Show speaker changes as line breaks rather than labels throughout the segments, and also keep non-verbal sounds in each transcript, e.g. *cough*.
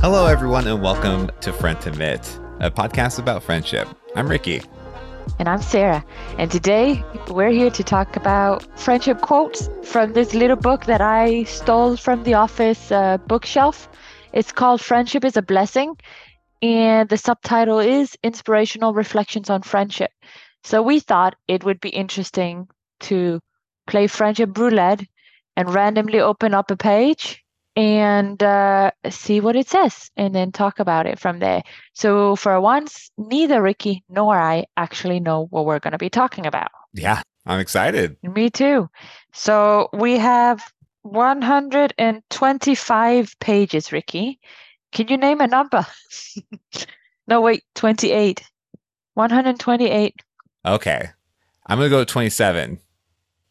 Hello, everyone, and welcome to Friendtimate, a podcast about friendship. I'm Ricky.
And I'm Sarah. And today we're here to talk about friendship quotes from this little book that I stole from the office uh, bookshelf. It's called Friendship is a Blessing. And the subtitle is Inspirational Reflections on Friendship. So we thought it would be interesting to play Friendship Roulette and randomly open up a page and uh, see what it says and then talk about it from there. So, for once, neither Ricky nor I actually know what we're going to be talking about.
Yeah, I'm excited.
Me too. So, we have 125 pages, Ricky. Can you name a number? *laughs* no, wait, 28. 128.
Okay. I'm going to go 27.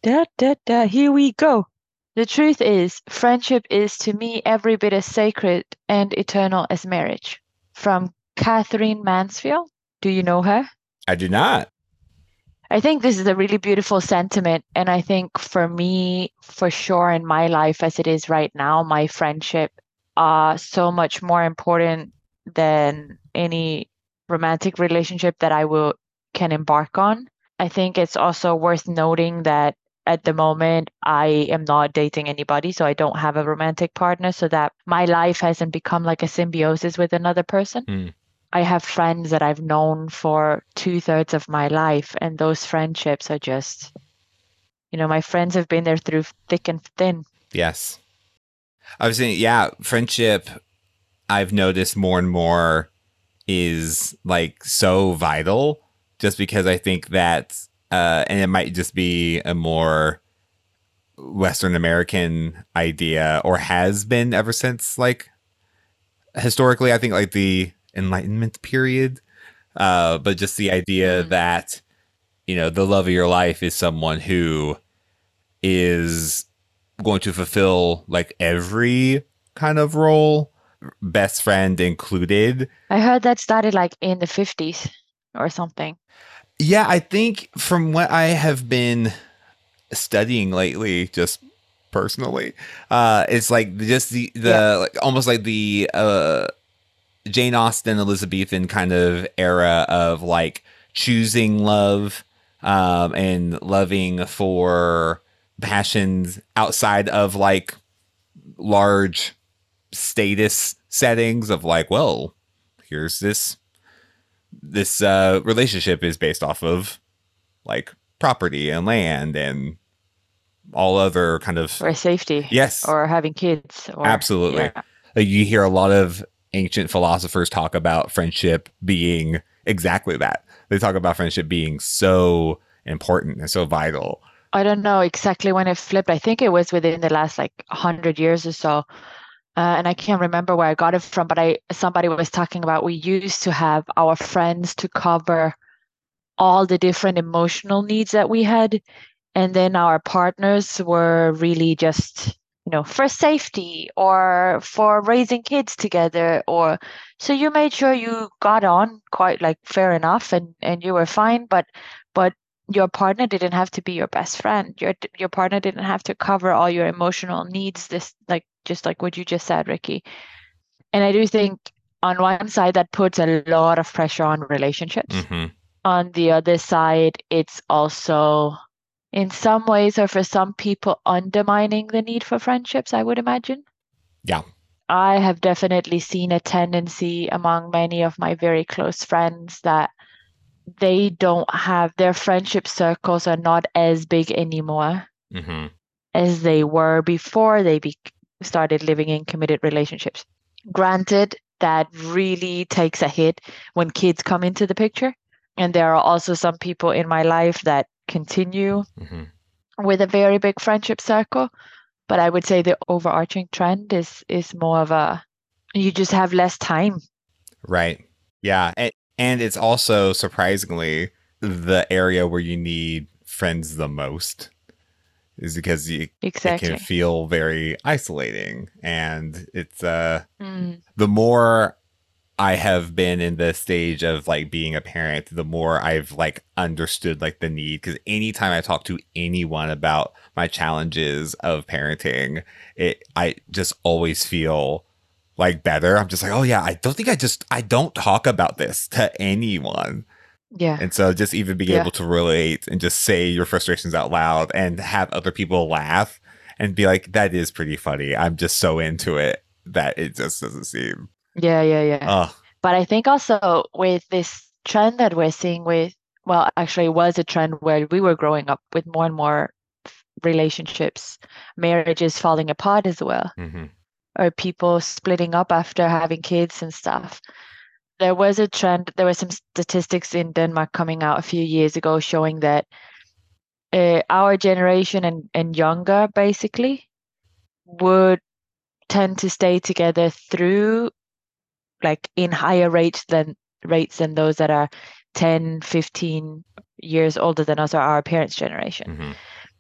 Da, da, da. Here we go. The truth is, friendship is to me every bit as sacred and eternal as marriage. From Katherine Mansfield. Do you know her?
I do not.
I think this is a really beautiful sentiment. And I think for me, for sure, in my life as it is right now, my friendship are so much more important than any romantic relationship that I will can embark on. I think it's also worth noting that at the moment i am not dating anybody so i don't have a romantic partner so that my life hasn't become like a symbiosis with another person
Mm.
i have friends that i've known for two-thirds of my life and those friendships are just you know my friends have been there through thick and thin
Yes. I was saying, yeah, friendship, I've noticed more and more is like so vital just because I think that, uh, and it might just be a more Western American idea or has been ever since like historically, I think like the Enlightenment period. Uh, but just the idea
Mm.
that, you know, the love of your life is someone who is going to fulfill like every kind of role, best friend included.
i heard that started like in the 50s or something
Yeah, I think from what I have been studying lately, just personally, uh, it's like just the the
Yeah.
like almost like the uh Jane Austen Elizabethan kind of era of like choosing love um and loving for passions outside of like large status settings of like, well, here's this this uh relationship is based off of like property and land and all other kind of
or safety
yes
or having kids or
Absolutely.
yeah.
Like, you hear a lot of ancient philosophers talk about friendship being exactly that they talk about friendship being so important and so vital
I don't know exactly when it flipped. I think it was within the last like 100 years or so. Uh, and I can't remember where I got it from, but I somebody was talking about we used to have our friends to cover all the different emotional needs that we had. And then our partners were really just, you know, for safety or for raising kids together or so you made sure you got on quite like fair enough and and you were fine, but but your partner didn't have to be your best friend. Your your partner didn't have to cover all your emotional needs. This like just like what you just said, Ricky. And I do think on one side that puts a lot of pressure on relationships.
mm-hmm.
On the other side, it's also in some ways or for some people undermining the need for friendships, I would imagine.
Yeah.
I have definitely seen a tendency among many of my very close friends that they don't have their friendship circles are not as big anymore
Mm-hmm.
as they were before they be- started living in committed relationships. Granted, that really takes a hit when kids come into the picture. And there are also some people in my life that continue
Mm-hmm.
with a very big friendship circle. But I would say the overarching trend is is more of a you just have less time.
right yeah and, and it's also surprisingly the area where you need friends the most is because you, it can feel very isolating. And it's uh
Mm,
the more I have been in the stage of like being a parent, the more I've like understood like the need. Cause anytime I talk to anyone about my challenges of parenting, it, I just always feel like better. I'm just like, oh yeah, I don't think I just I don't talk about this to anyone.
Yeah.
And so just even being
Yeah.
able to relate and just say your frustrations out loud and have other people laugh and be like, that is pretty funny. I'm just so into it that it just doesn't seem.
Yeah, yeah, yeah.
Oh,
But I think also with this trend that we're seeing with, well, actually it was a trend where we were growing up with more and more relationships, marriages falling apart as well,
hmm
or people splitting up after having kids and stuff. There was a trend, there were some statistics in Denmark coming out a few years ago showing that uh, our generation and, and younger basically would tend to stay together through like in higher rates than rates than those that are 10 15 years older than us or our parents generation
hmm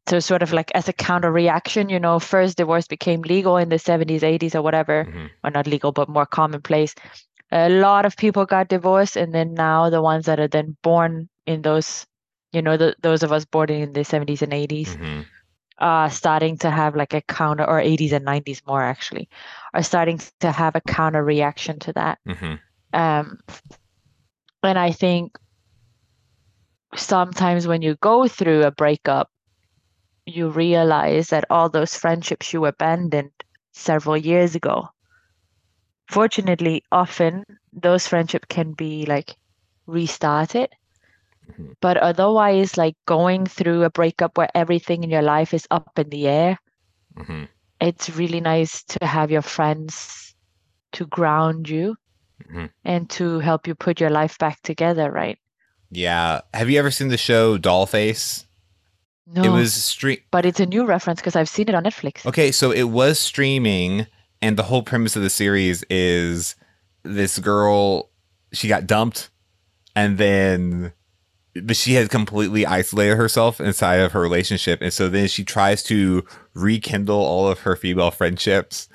so sort of like as a counter reaction you know first divorce became legal in the 70s 80s or whatever
hmm
or not legal but more commonplace. A lot of people got divorced and then now the ones that are then born in those you know the, those of us born in the 70s and 80s
hmm
are starting to have like a counter or 80s and 90s more actually are starting to have a counter reaction to that.
Hmm
um and i think sometimes when you go through a breakup you realize that all those friendships you abandoned several years ago fortunately often those friendships can be like restarted
Mhm.
but otherwise like going through a breakup where everything in your life is up in the air
hmm
it's really nice to have your friends to ground you
Mhm.
and to help you put your life back together right
Yeah. Have you ever seen the show Dollface?
No
It was stream.
but it's a new reference because i've seen it on netflix
Okay, so it was streaming, and the whole premise of the series is this girl, she got dumped, and then, but she had completely isolated herself inside of her relationship. And so then she tries to rekindle all of her female friendships.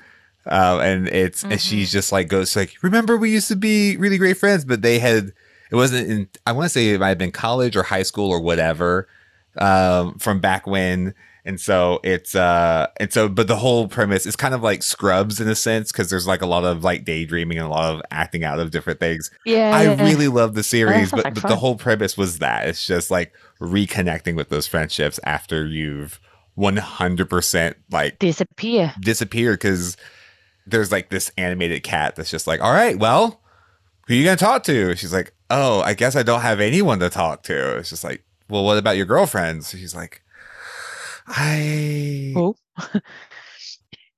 Um, and it's, and she's just like, goes like, remember we used to be really great friends, but they had, it wasn't in, I want to say it might have been college or high school or whatever, um, from back when. And so it's uh and so but the whole premise is kind of like Scrubs in a sense because there's like a lot of like daydreaming and a lot of acting out of different things.
yeah
I
yeah.
really love the series, but,
like
but the whole premise was that it's just like reconnecting with those friendships after you've 100% like
disappear
disappear because there's like this animated cat that's just like, all right, well, who you gonna talk to? She's like, oh, I guess I don't have anyone to talk to. It's just like, well, what about your girlfriends? She's like, I.
Oh. *laughs*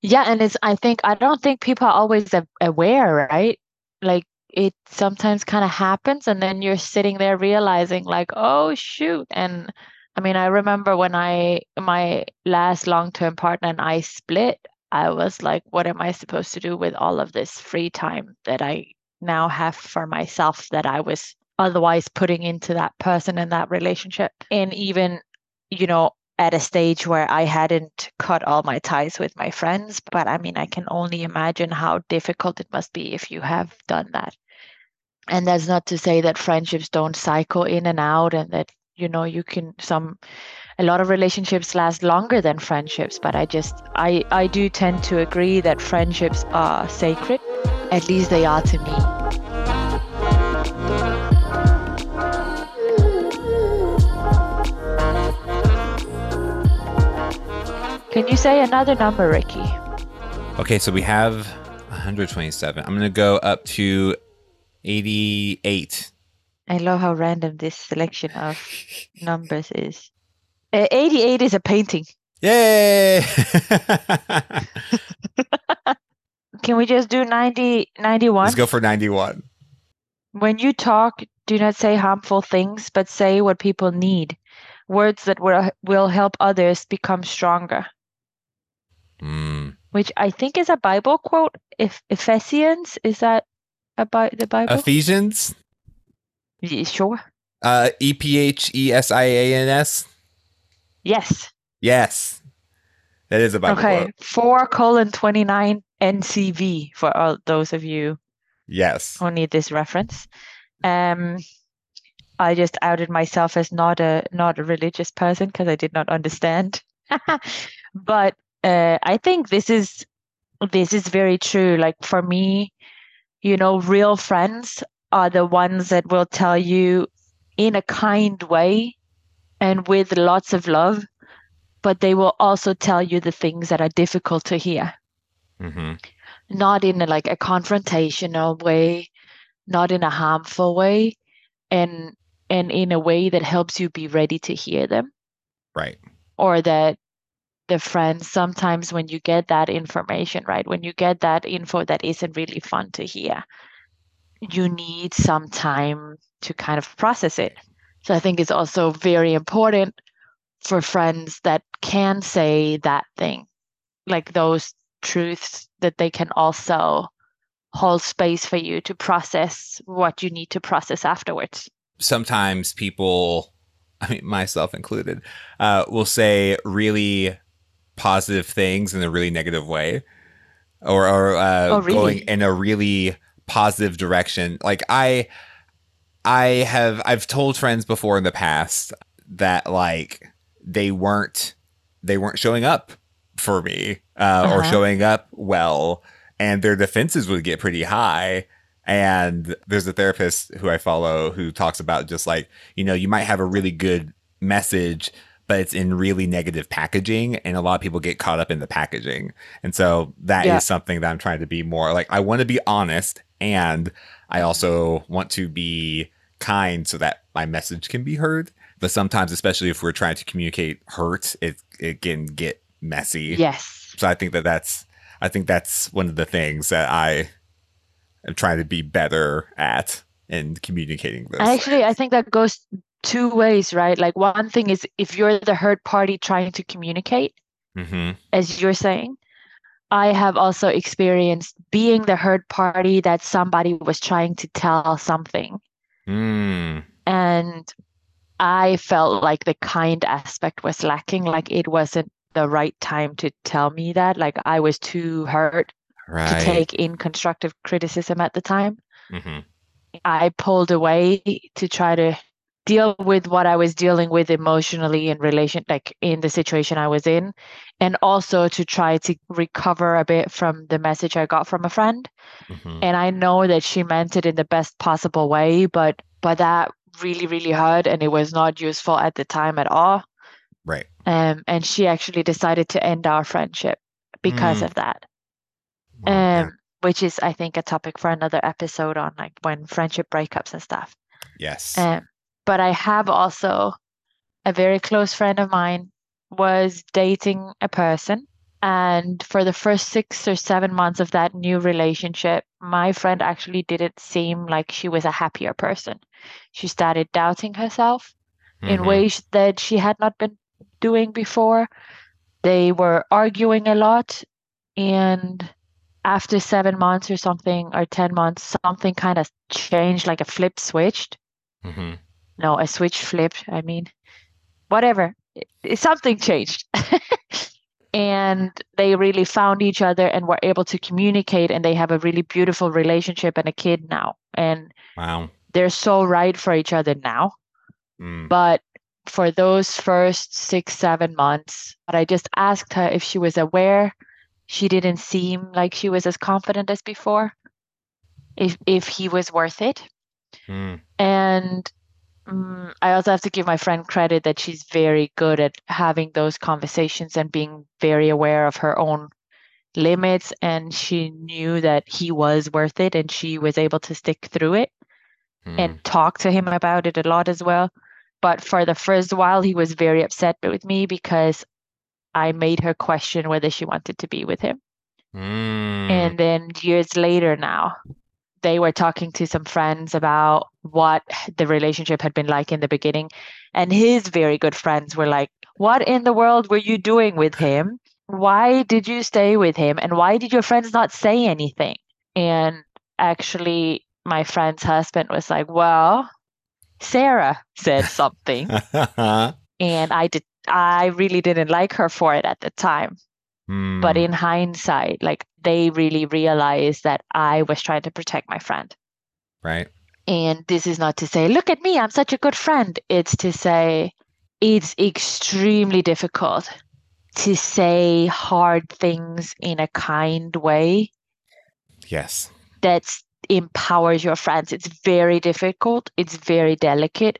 yeah and it's i think i don't think people are always aware right like it sometimes kind of happens and then you're sitting there realizing like oh shoot and i mean i remember when i my last long-term partner and i split i was like what am i supposed to do with all of this free time that i now have for myself that i was otherwise putting into that person and that relationship and even you know at a stage where I hadn't cut all my ties with my friends. But I mean, I can only imagine how difficult it must be if you have done that. And that's not to say that friendships don't cycle in and out and that, you know, you can some a lot of relationships last longer than friendships, but I just I I do tend to agree that friendships are sacred. At least they are to me. Can you say another number, Ricky?
Okay, so we have 127. I'm gonna go up to 88.
I love how random this selection of *laughs* numbers is. Uh, 88 is a painting.
Yay! *laughs*
Can we just do 90, 91?
Let's go for 91.
When you talk, do not say harmful things, but say what people need. Words that will, will help others become stronger.
Mm.
Which I think is a Bible quote. If Ephesians, is that about the Bible?
Ephesians,
Yeah, sure.
uh, E P H E S I A N S.
Yes.
Yes, that is a Bible
okay.
quote.
4 colon 29 NCV for all those of you
Yes.
who need this reference. Um, I just outed myself as not a not a religious person because I did not understand. *laughs* but uh, I think this is this is very true. Like for me, you know, real friends are the ones that will tell you in a kind way and with lots of love, but they will also tell you the things that are difficult to hear.
Mm-hmm.
Not in a, like a confrontational way, not in a harmful way, and and in a way that helps you be ready to hear them.
Right.
Or that the friends sometimes when you get that information, right? When you get that info that isn't really fun to hear, you need some time to kind of process it. So I think it's also very important for friends that can say that thing, like those truths that they can also hold space for you to process what you need to process afterwards.
Sometimes people, I mean, myself included, uh, will say really positive things in a really negative way or, or uh,
Oh, really?
going in a really positive direction. Like I, I have, I've told friends before in the past that like they weren't, they weren't showing up for me uh, or
Uh-huh.
showing up well, and their defenses would get pretty high. And there's a therapist who I follow who talks about just like, you know, you might have a really good message, but it's in really negative packaging. And a lot of people get caught up in the packaging. And so that is
Yeah.
something that I'm trying to be more like, I want to be honest and I mm-hmm. also want to be kind so that my message can be heard. But sometimes, especially if we're trying to communicate hurt, it, it can get messy.
Yes.
So I think that that's I think that's one of the things that I am trying to be better at in communicating this.
Actually, I think that goes two ways, right? Like one thing is if you're the hurt party trying to communicate,
hmm
as you're saying, I have also experienced being the hurt party that somebody was trying to tell something.
Mm.
And I felt like the kind aspect was lacking, like it wasn't the right time to tell me that. Like I was too hurt to take in constructive criticism at the time.
hmm
I pulled away to try to deal with what I was dealing with emotionally in relation, like in the situation I was in, and also to try to recover a bit from the message I got from a friend.
hmm
And I know that she meant it in the best possible way, but but that really, really hurt, and it was not useful at the time at all.
Right.
Um, and she actually decided to end our friendship because
Mm.
of that
Wow, yeah.
um, which is I think a topic for another episode on like when friendship breakups and stuff.
yes.
Um, but I have also a very close friend of mine was dating a person, and for the first six or seven months of that new relationship, my friend actually didn't seem like she was a happier person. She started doubting herself in
Mhm.
ways that she had not been doing before. They were arguing a lot, and after seven months or something, or 10 months, something kind of changed, like a flip switched.
Mhm.
No, a switch flipped, I mean, whatever. It- it- something changed. *laughs* and they really found each other and were able to communicate, and they have a really beautiful relationship and a kid now. And
Wow.
they're so right for each other now.
Mm.
But for those first six, seven months, I just asked her if she was aware. She didn't seem like she was as confident as before. If if he was worth it,
Mm.
and mm, I also have to give my friend credit that she's very good at having those conversations and being very aware of her own limits. And she knew that he was worth it, and she was able to stick through it
Mm.
and talk to him about it a lot as well. But for the first while, he was very upset with me because I made her question whether she wanted to be with him.
Mm.
And then years later now, they were talking to some friends about what the relationship had been like in the beginning. And his very good friends were like, What in the world were you doing with him? Why did you stay with him? And why did your friends not say anything? And actually, my friend's husband was like, Well, Sarah said something. *laughs* and I did I really didn't like her for it at the time.
Mm.
But in hindsight, like they really realized that I was trying to protect my friend.
right.
And this is not to say, look at me, I'm such a good friend. It's to say it's extremely difficult to say hard things in a kind way
Yes.
that empowers your friends. It's very difficult, it's very delicate,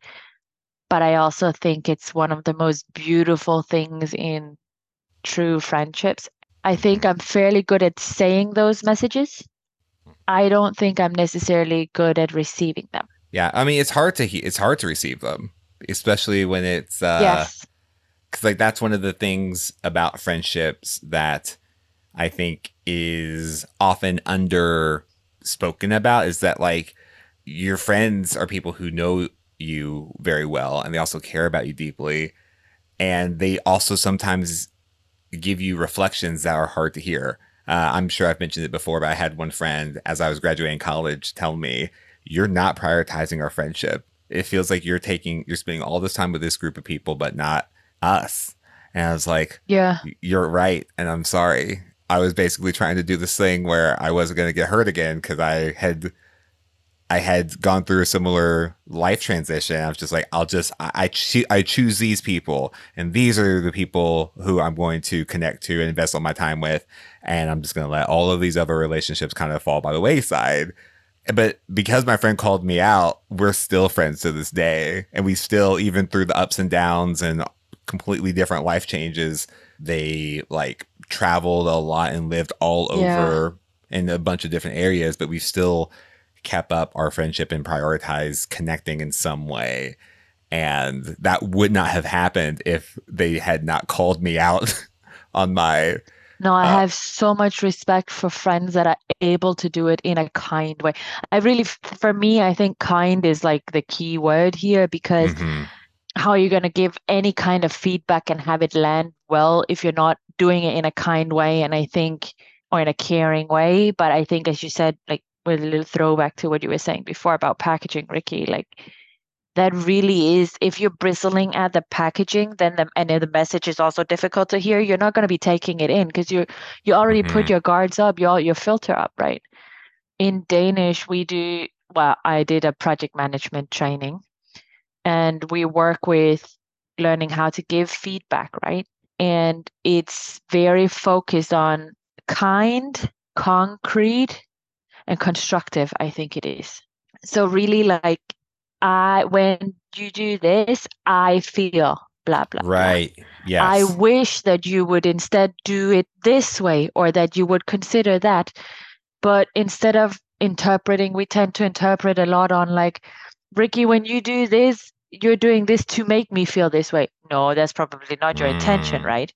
but I also think it's one of the most beautiful things in true friendships. I think I'm fairly good at saying those messages. I don't think I'm necessarily good at receiving them.
Yeah. I mean, it's hard to he- it's hard to receive them, especially when it's uh
yes.
cuz like that's one of the things about friendships that I think is often under spoken about is that like your friends are people who know you very well and they also care about you deeply and they also sometimes give you reflections that are hard to hear. Uh, i'm sure i've mentioned it before but i had one friend as i was graduating college tell me you're not prioritizing our friendship. It feels like you're taking you're spending all this time with this group of people but not us. And i was like
Yeah.
you're right and i'm sorry. I was basically trying to do this thing where i wasn't going to get hurt again because i had i had gone through a similar life transition. I was just like i'll just i I, choo- I choose these people and these are the people who i'm going to connect to and invest all my time with. And i'm just going to let all of these other relationships kind of fall by the wayside. But because my friend called me out we're still friends to this day. And we still even through the ups and downs and completely different life changes they like traveled a lot and lived all
Yeah.
over in a bunch of different areas but we still kept up our friendship and prioritized connecting in some way and that would not have happened if they had not called me out *laughs* on my
No, I
Uh,
have so much respect for friends that are able to do it in a kind way. I really, for me, I think kind is like the key word here because
Mhm.
how are you going to give any kind of feedback and have it land well if you're not doing it in a kind way? And I think, or in a caring way. But I think, as you said, like with a little throwback to what you were saying before about packaging, Ricky, like that really is if you're bristling at the packaging then the and the message is also difficult to hear you're not going to be taking it in because you you already put
Mhm.
your guards up your your filter up right in danish we do well i did a project management training and we work with learning how to give feedback right and it's very focused on kind concrete and constructive i think it is so really like i when you do this i feel blah blah
right yeah
I wish that you would instead do it this way or that you would consider that. But instead of interpreting, we tend to interpret a lot on like, Ricky, when you do this, you're doing this to make me feel this way. No, that's probably not your intention,
Mm.
right?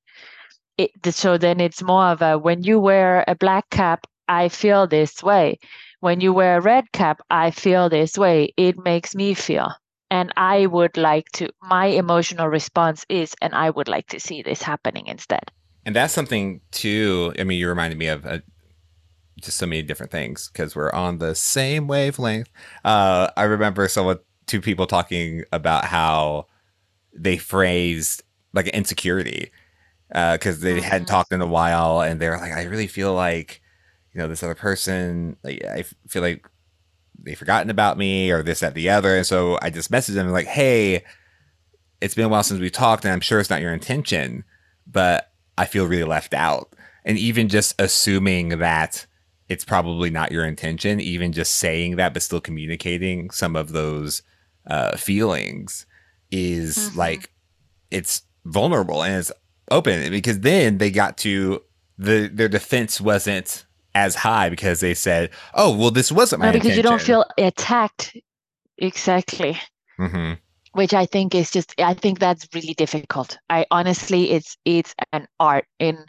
It, so then it's more of a when you wear a black cap, I feel this way. When you wear a red cap, I feel this way. It makes me feel. And I would like to, my emotional response is, and I would like to see this happening instead.
And that's something too. I mean, you reminded me of uh, just so many different things because we're on the same wavelength. Uh, I remember someone, two people talking about how they phrased like an insecurity because they hadn't
Mhm.
talked in a while, and they were like, "I really feel like, you know, this other person. Like, I feel like they've forgotten about me, or this, that, the other." And so I just messaged them like, "Hey." It's been a while since we talked, and I'm sure it's not your intention, but I feel really left out. And even just assuming that it's probably not your intention, even just saying that, but still communicating some of those uh, feelings is
Mhm.
like it's vulnerable and it's open because then they got to the their defense wasn't as high because they said, "Oh, well, this wasn't my
No, because you don't feel attacked. Exactly.
hmm
Which I think is just, I think that's really difficult. I honestly, it's it's an art in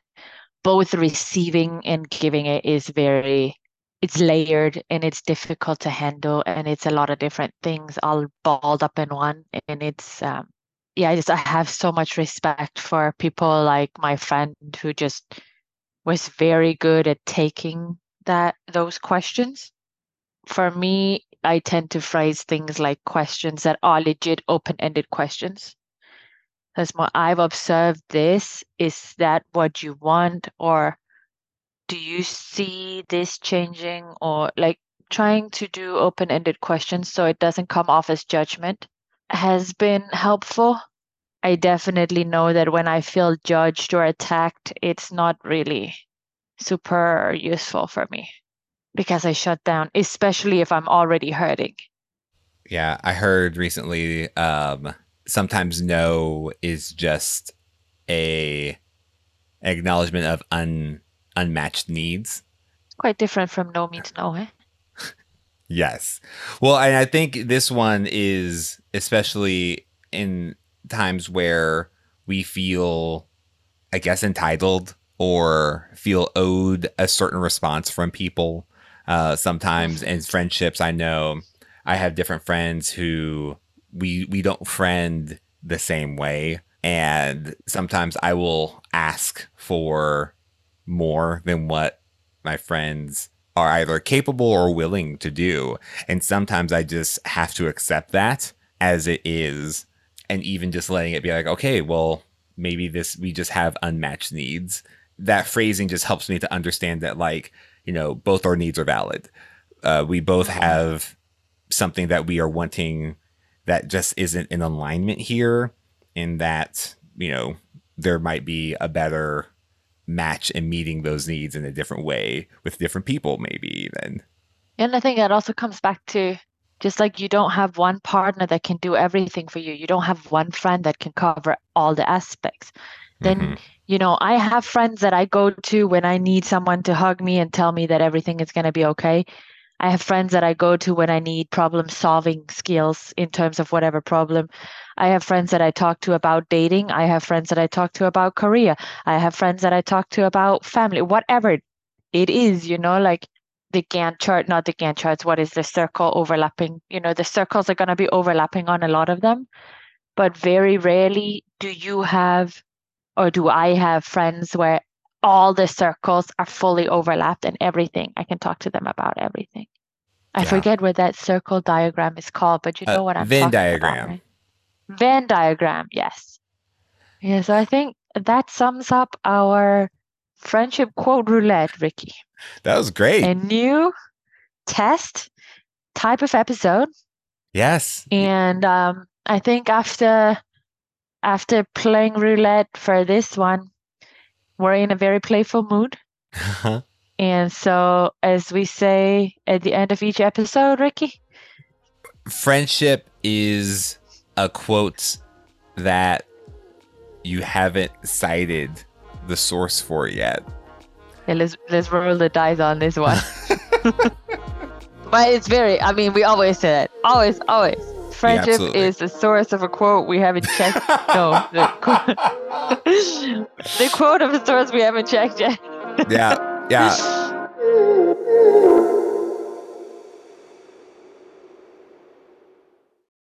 both receiving and giving it is very it's layered and it's difficult to handle and it's a lot of different things all balled up in one and it's um yeah i just i have so much respect for people like my friend who just was very good at taking that those questions. For me i tend to phrase things like questions that are legit open-ended questions. That's more i've observed this is that what you want? Or do you see this changing? Or like trying to do open-ended questions so it doesn't come off as judgment has been helpful I definitely know that when I feel judged or attacked, it's not really super useful for me because I shut down, especially if I'm already hurting.
Yeah, I heard recently um, sometimes no is just a acknowledgement of un unmatched needs.
Quite different from no means no, eh? *laughs*
yes. Well, and I think this one is especially in times where we feel, I guess, entitled or feel owed a certain response from people. Uh, sometimes in friendships, I know I have different friends who we we don't friend the same way, and sometimes I will ask for more than what my friends are either capable or willing to do, and sometimes I just have to accept that as it is and even just letting it be like, okay, well, maybe this we just have unmatched needs. That phrasing just helps me to understand that like, you know, both our needs are valid. Uh, we both mm-hmm. have something that we are wanting that just isn't in alignment here, in that, you know, there might be a better match in meeting those needs in a different way with different people, maybe even.
And I think that also comes back to just like you don't have one partner that can do everything for you, you don't have one friend that can cover all the aspects. Then, mm-hmm. you know, I have friends that I go to when I need someone to hug me and tell me that everything is going to be okay. I have friends that I go to when I need problem solving skills in terms of whatever problem. I have friends that I talk to about dating. I have friends that I talk to about career. I have friends that I talk to about family, whatever it is, you know, like the Gantt chart, not the Gantt charts, what is the circle overlapping? You know, the circles are going to be overlapping on a lot of them, but very rarely do you have or do I have friends where all the circles are fully overlapped and everything. I can talk to them about everything. I yeah. forget what that circle diagram is called, but you know uh, what I'm Venn talking diagram. about. Right? Venn diagram, yes. Yeah, so I think that sums up our friendship quote roulette, Ricky.
That was great.
A new test type of episode.
Yes.
And um, I think after after playing roulette for this one, we're in a very playful mood. Uh-huh. and so, as we say at the end of each episode, Ricky,
friendship is a quote that you haven't cited the source for yet.
Yeah, let's let's roll the dice on this one. *laughs* *laughs* but it's very. I mean, we always say that. Always, always. Friendship yeah, is the source of a quote we haven't checked. *laughs* no, the, qu- the quote of a source we haven't checked yet.
yeah, yeah.